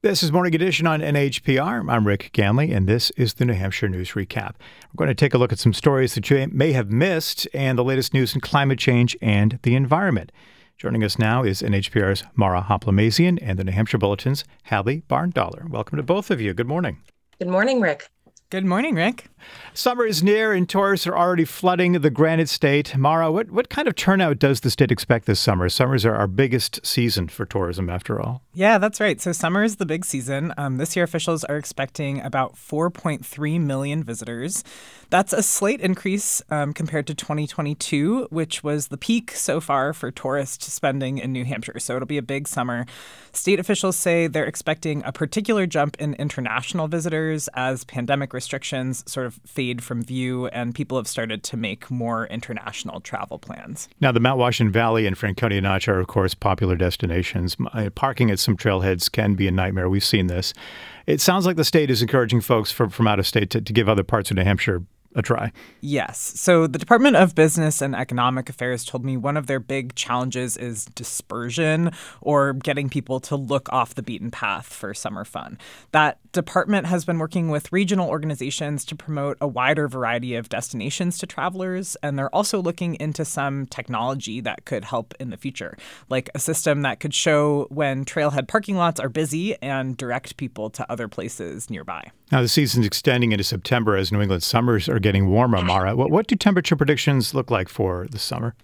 This is Morning Edition on NHPR. I'm Rick Ganley, and this is the New Hampshire News Recap. We're going to take a look at some stories that you may have missed and the latest news in climate change and the environment. Joining us now is NHPR's Mara Hoplamazian and the New Hampshire Bulletin's Hadley Barndollar. Welcome to both of you. Good morning. Good morning, Rick. Good morning, Rick. Summer is near and tourists are already flooding the Granite State. Mara, what, what kind of turnout does the state expect this summer? Summers are our biggest season for tourism, after all. Yeah, that's right. So, summer is the big season. Um, this year, officials are expecting about 4.3 million visitors. That's a slight increase um, compared to 2022, which was the peak so far for tourist spending in New Hampshire. So, it'll be a big summer. State officials say they're expecting a particular jump in international visitors as pandemic restrictions sort of fade from view and people have started to make more international travel plans. Now, the Mount Washington Valley and Franconia Notch are, of course, popular destinations. Uh, parking at some trailheads can be a nightmare. We've seen this. It sounds like the state is encouraging folks from, from out of state to, to give other parts of New Hampshire a try. Yes. So the Department of Business and Economic Affairs told me one of their big challenges is dispersion or getting people to look off the beaten path for summer fun. That department has been working with regional organizations to promote a wider variety of destinations to travelers, and they're also looking into some technology that could help in the future, like a system that could show when trailhead parking lots are busy and direct people to other places nearby. Now, the season's extending into September as New England summers are getting warmer, Mara. What, what do temperature predictions look like for the summer?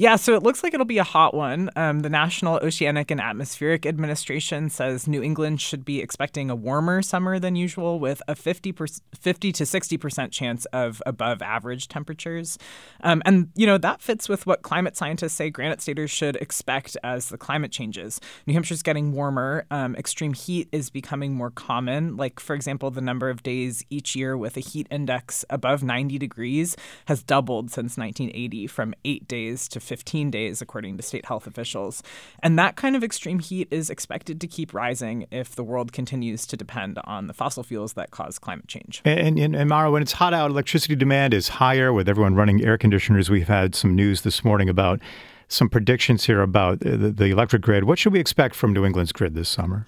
Yeah, so it looks like it'll be a hot one. Um, the National Oceanic and Atmospheric Administration says New England should be expecting a warmer summer than usual with a 50, 50 to 60% chance of above average temperatures. Um, and, you know, that fits with what climate scientists say Granite Staters should expect as the climate changes. New Hampshire's getting warmer. Um, extreme heat is becoming more common. Like, for example, the number of days each year with a heat index above 90 degrees has doubled since 1980 from eight days to 15 days, according to state health officials. And that kind of extreme heat is expected to keep rising if the world continues to depend on the fossil fuels that cause climate change. And, and, and Mara, when it's hot out, electricity demand is higher with everyone running air conditioners. We've had some news this morning about some predictions here about uh, the, the electric grid. What should we expect from New England's grid this summer?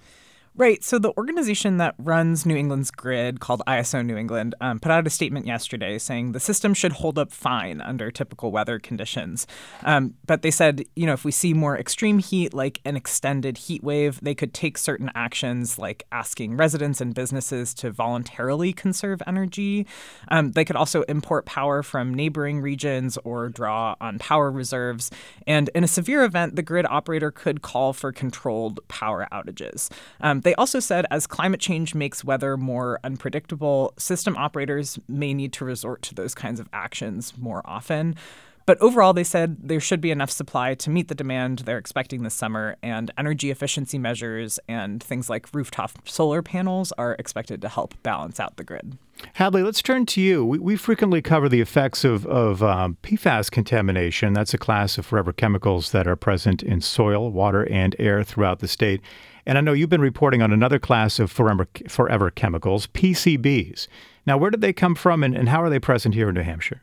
Right. So the organization that runs New England's grid, called ISO New England, um, put out a statement yesterday saying the system should hold up fine under typical weather conditions. Um, but they said, you know, if we see more extreme heat, like an extended heat wave, they could take certain actions, like asking residents and businesses to voluntarily conserve energy. Um, they could also import power from neighboring regions or draw on power reserves. And in a severe event, the grid operator could call for controlled power outages. They also said as climate change makes weather more unpredictable, system operators may need to resort to those kinds of actions more often. But overall, they said there should be enough supply to meet the demand they're expecting this summer, and energy efficiency measures and things like rooftop solar panels are expected to help balance out the grid. Hadley, let's turn to you. We, we frequently cover the effects of, of um, PFAS contamination. That's a class of forever chemicals that are present in soil, water, and air throughout the state. And I know you've been reporting on another class of forever, forever chemicals, PCBs. Now, where did they come from and, and how are they present here in New Hampshire?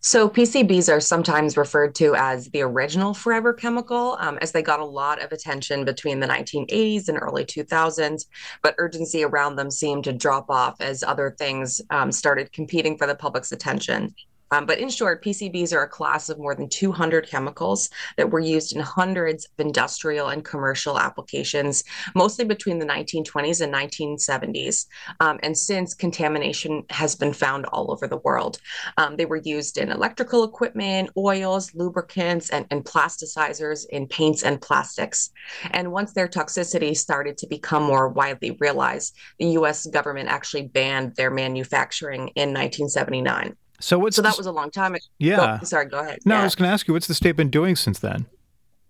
So PCBs are sometimes referred to as the original forever chemical, um, as they got a lot of attention between the 1980s and early 2000s, but urgency around them seemed to drop off as other things um, started competing for the public's attention. Um, but in short, PCBs are a class of more than 200 chemicals that were used in hundreds of industrial and commercial applications, mostly between the 1920s and 1970s. Um, and since contamination has been found all over the world, um, they were used in electrical equipment, oils, lubricants, and, and plasticizers in paints and plastics. And once their toxicity started to become more widely realized, the US government actually banned their manufacturing in 1979. So what's so that was a long time ago. Yeah. Oh, sorry, go ahead. No, yeah. I was going to ask you, what's the state been doing since then?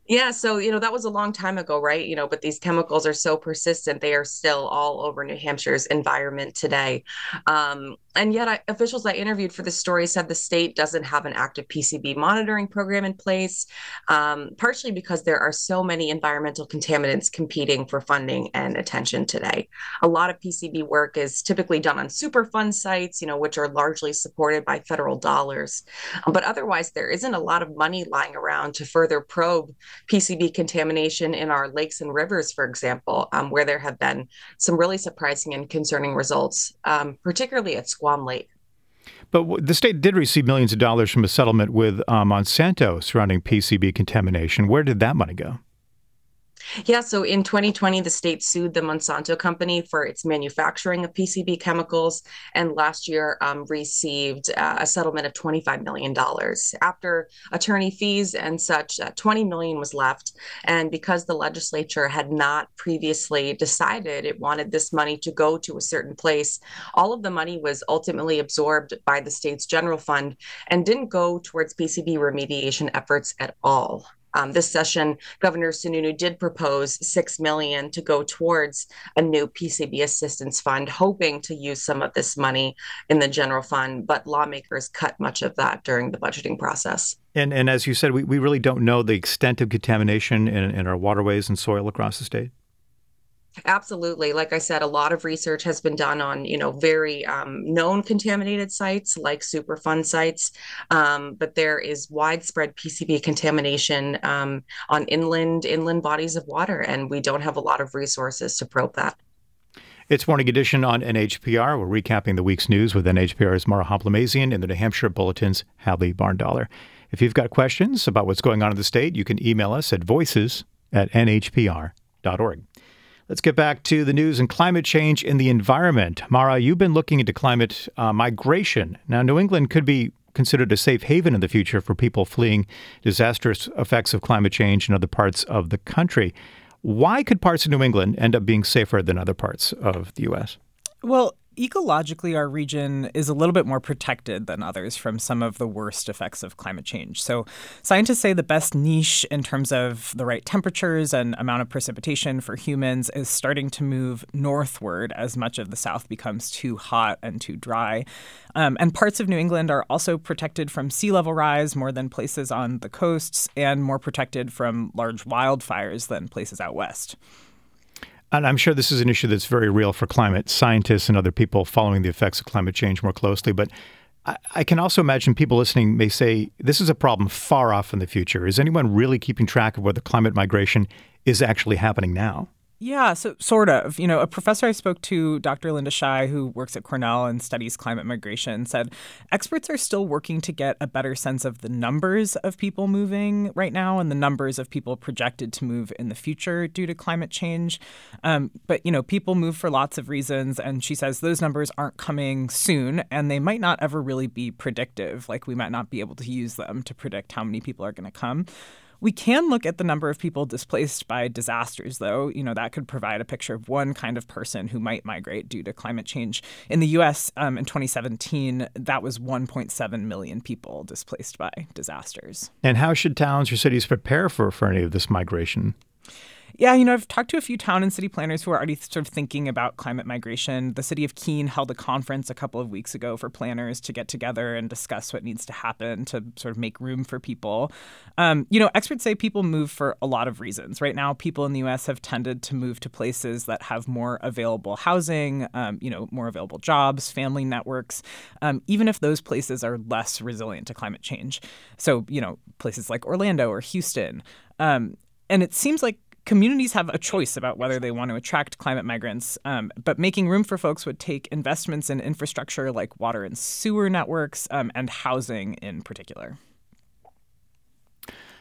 Yeah, so you know that was a long time ago, right? You know, but these chemicals are so persistent; they are still all over New Hampshire's environment today. Um, and yet, I, officials I interviewed for this story said the state doesn't have an active PCB monitoring program in place, um, partially because there are so many environmental contaminants competing for funding and attention today. A lot of PCB work is typically done on Superfund sites, you know, which are largely supported by federal dollars. But otherwise, there isn't a lot of money lying around to further probe PCB contamination in our lakes and rivers, for example, um, where there have been some really surprising and concerning results, um, particularly at Squam Lake. But the state did receive millions of dollars from a settlement with uh, Monsanto surrounding PCB contamination. Where did that money go? Yeah, so in 2020, the state sued the Monsanto company for its manufacturing of PCB chemicals, and last year um, received uh, a settlement of $25 million. After attorney fees and such, uh, 20 million was left, and because the legislature had not previously decided it wanted this money to go to a certain place, all of the money was ultimately absorbed by the state's general fund and didn't go towards PCB remediation efforts at all. Um, this session, Governor Sununu did propose six million to go towards a new PCB assistance fund, hoping to use some of this money in the general fund. But lawmakers cut much of that during the budgeting process. And and as you said, we, we really don't know the extent of contamination in, in our waterways and soil across the state. Absolutely. Like I said, a lot of research has been done on, you know, very um, known contaminated sites like Superfund sites, um, but there is widespread PCB contamination um, on inland inland bodies of water, and we don't have a lot of resources to probe that. It's Morning Edition on NHPR. We're recapping the week's news with NHPR's Mara Hoplamazian and the New Hampshire Bulletin's Hadley Barndollar. If you've got questions about what's going on in the state, you can email us at voices at nhpr.org. Let's get back to the news and climate change in the environment. Mara, you've been looking into climate uh, migration. Now, New England could be considered a safe haven in the future for people fleeing disastrous effects of climate change in other parts of the country. Why could parts of New England end up being safer than other parts of the U.S.? Well, ecologically, our region is a little bit more protected than others from some of the worst effects of climate change. So, scientists say the best niche in terms of the right temperatures and amount of precipitation for humans is starting to move northward as much of the South becomes too hot and too dry. Um, and parts of New England are also protected from sea level rise more than places on the coasts and more protected from large wildfires than places out west. And I'm sure this is an issue that's very real for climate scientists and other people following the effects of climate change more closely. But I, I can also imagine people listening may say, this is a problem far off in the future. Is anyone really keeping track of whether climate migration is actually happening now? Yeah, so sort of. You know, a professor I spoke to, Dr. Linda Shi, who works at Cornell and studies climate migration, said experts are still working to get a better sense of the numbers of people moving right now and the numbers of people projected to move in the future due to climate change. Um, but, you know, people move for lots of reasons. And she says those numbers aren't coming soon and they might not ever really be predictive. Like, we might not be able to use them to predict how many people are going to come. We can look at the number of people displaced by disasters, though. You know, that could provide a picture of one kind of person who might migrate due to climate change. In the U.S. Um, in 2017, that was 1.7 million people displaced by disasters. And how should towns or cities prepare for, for any of this migration? Yeah, you know, I've talked to a few town and city planners who are already sort of thinking about climate migration. The city of Keene held a conference a couple of weeks ago for planners to get together and discuss what needs to happen to sort of make room for people. Um, you know, experts say people move for a lot of reasons. Right now, people in the U.S. have tended to move to places that have more available housing, um, you know, more available jobs, family networks, um, even if those places are less resilient to climate change. So, you know, places like Orlando or Houston. Um, and it seems like communities have a choice about whether they want to attract climate migrants, um, but making room for folks would take investments in infrastructure like water and sewer networks um, and housing in particular.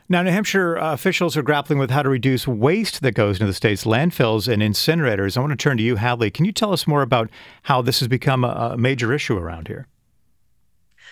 Now, New Hampshire uh, officials are grappling with how to reduce waste that goes into the state's landfills and incinerators. I want to turn to you, Hadley. Can you tell us more about how this has become a, a major issue around here?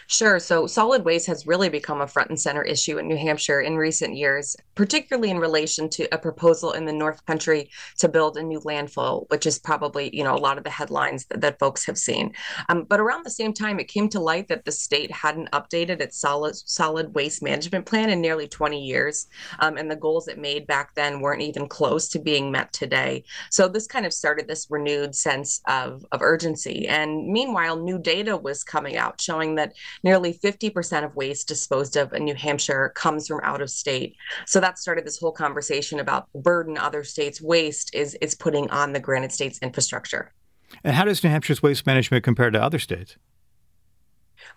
Sure. So solid waste has really become a front and center issue in New Hampshire in recent years, particularly in relation to a proposal in the North Country to build a new landfill, which is probably, you know, a lot of the headlines that, that folks have seen. Um, but around the same time, it came to light that the state hadn't updated its solid solid waste management plan in nearly 20 years. Um, and the goals it made back then weren't even close to being met today. So this kind of started this renewed sense of, of urgency. And meanwhile, new data was coming out showing that nearly 50% of waste disposed of in New Hampshire comes from out of state. So that started this whole conversation about burden other states' waste is, is putting on the Granite State's infrastructure. And how does New Hampshire's waste management compare to other states?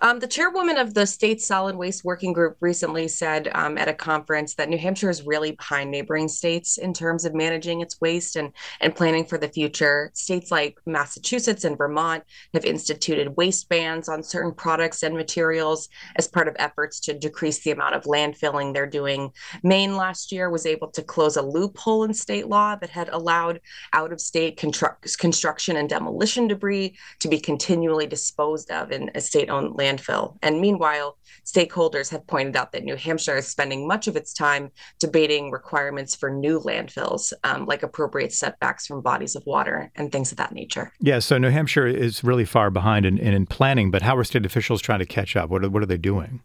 Um, the chairwoman of the state solid waste working group recently said um, at a conference that New Hampshire is really behind neighboring states in terms of managing its waste and, and planning for the future. States like Massachusetts and Vermont have instituted waste bans on certain products and materials as part of efforts to decrease the amount of landfilling they're doing. Maine last year was able to close a loophole in state law that had allowed out of state constru- construction and demolition debris to be continually disposed of in a state owned landfill. And meanwhile, stakeholders have pointed out that New Hampshire is spending much of its time debating requirements for new landfills, um, like appropriate setbacks from bodies of water and things of that nature. Yeah, so New Hampshire is really far behind in, in, in planning, but how are state officials trying to catch up? What are, what are they doing?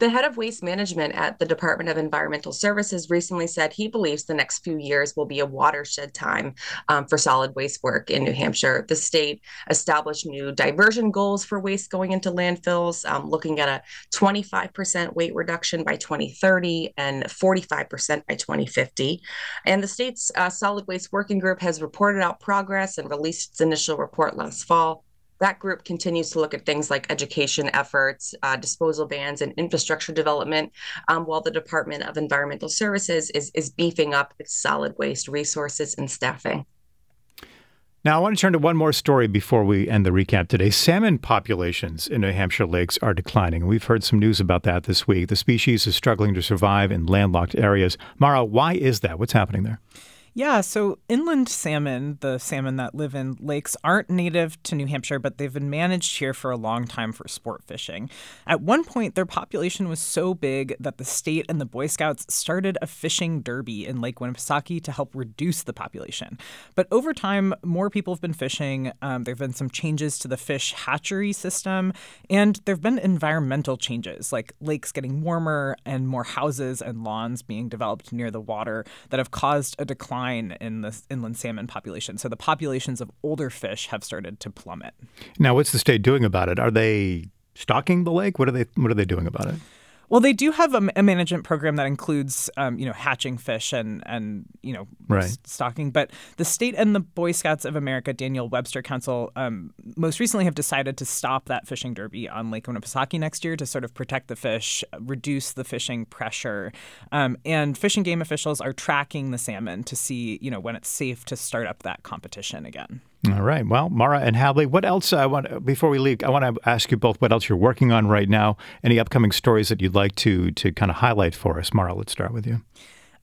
The head of waste management at the Department of Environmental Services recently said he believes the next few years will be a watershed time um, for solid waste work in New Hampshire. The state established new diversion goals for waste going into landfills, um, looking at a 25% weight reduction by 2030 and 45% by 2050. And the state's uh, solid waste working group has reported out progress and released its initial report last fall that group continues to look at things like education efforts, uh, disposal bans, and infrastructure development, um, while the Department of Environmental Services is, is beefing up its solid waste resources and staffing. Now, I want to turn to one more story before we end the recap today. Salmon populations in New Hampshire lakes are declining. We've heard some news about that this week. The species is struggling to survive in landlocked areas. Mara, why is that? What's happening there? Yeah, so inland salmon, the salmon that live in lakes, aren't native to New Hampshire, but they've been managed here for a long time for sport fishing. At one point, their population was so big that the state and the Boy Scouts started a fishing derby in Lake Winnipesaukee to help reduce the population. But over time, more people have been fishing. Um, there have been some changes to the fish hatchery system, and there have been environmental changes, like lakes getting warmer and more houses and lawns being developed near the water that have caused a decline decline in the inland salmon population. So the populations of older fish have started to plummet. Now, what's the state doing about it? Are they stocking the lake? What are they What are they doing about it? Well, they do have a, a management program that includes, um, you know, hatching fish and and you know, right. stocking. But the state and the Boy Scouts of America, Daniel Webster Council, um, most recently have decided to stop that fishing derby on Lake Winnipesaukee next year to sort of protect the fish, reduce the fishing pressure, um, and fish and game officials are tracking the salmon to see, you know, when it's safe to start up that competition again. All right. Well, Mara and Hadley, what else? Uh, I want before we leave, I want to ask you both what else you're working on right now. Any upcoming stories that you'd like to to kind of highlight for us? Mara, let's start with you.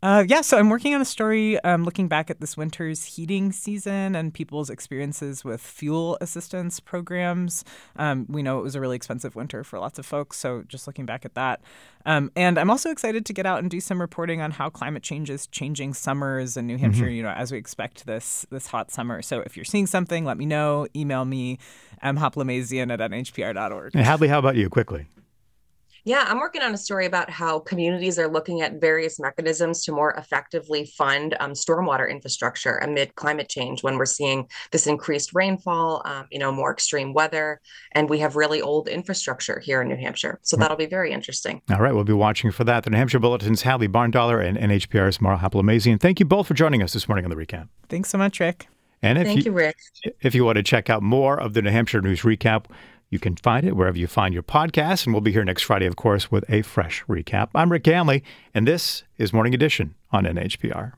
Uh, yeah, so I'm working on a story um, looking back at this winter's heating season and people's experiences with fuel assistance programs. Um, we know it was a really expensive winter for lots of folks, so just looking back at that. Um, and I'm also excited to get out and do some reporting on how climate change is changing summers in New Hampshire. Mm-hmm. You know, as we expect this this hot summer. So if you're seeing something, let me know. Email me, mhoplamazian at nhpr.org. And Hadley, how about you, quickly? Yeah, I'm working on a story about how communities are looking at various mechanisms to more effectively fund um, stormwater infrastructure amid climate change when we're seeing this increased rainfall, um, you know, more extreme weather, and we have really old infrastructure here in New Hampshire. So that'll be very interesting. All right, we'll be watching for that. The New Hampshire Bulletin's Hadley Barndollar and NHPR's Mara Hoplamazian. Thank you both for joining us this morning on the recap. Thanks so much, Rick. And if Thank you, you Rick. If you want to check out more of the New Hampshire News Recap, you can find it wherever you find your podcasts, and we'll be here next Friday, of course, with a fresh recap. I'm Rick Ganley, and this is Morning Edition on NHPR.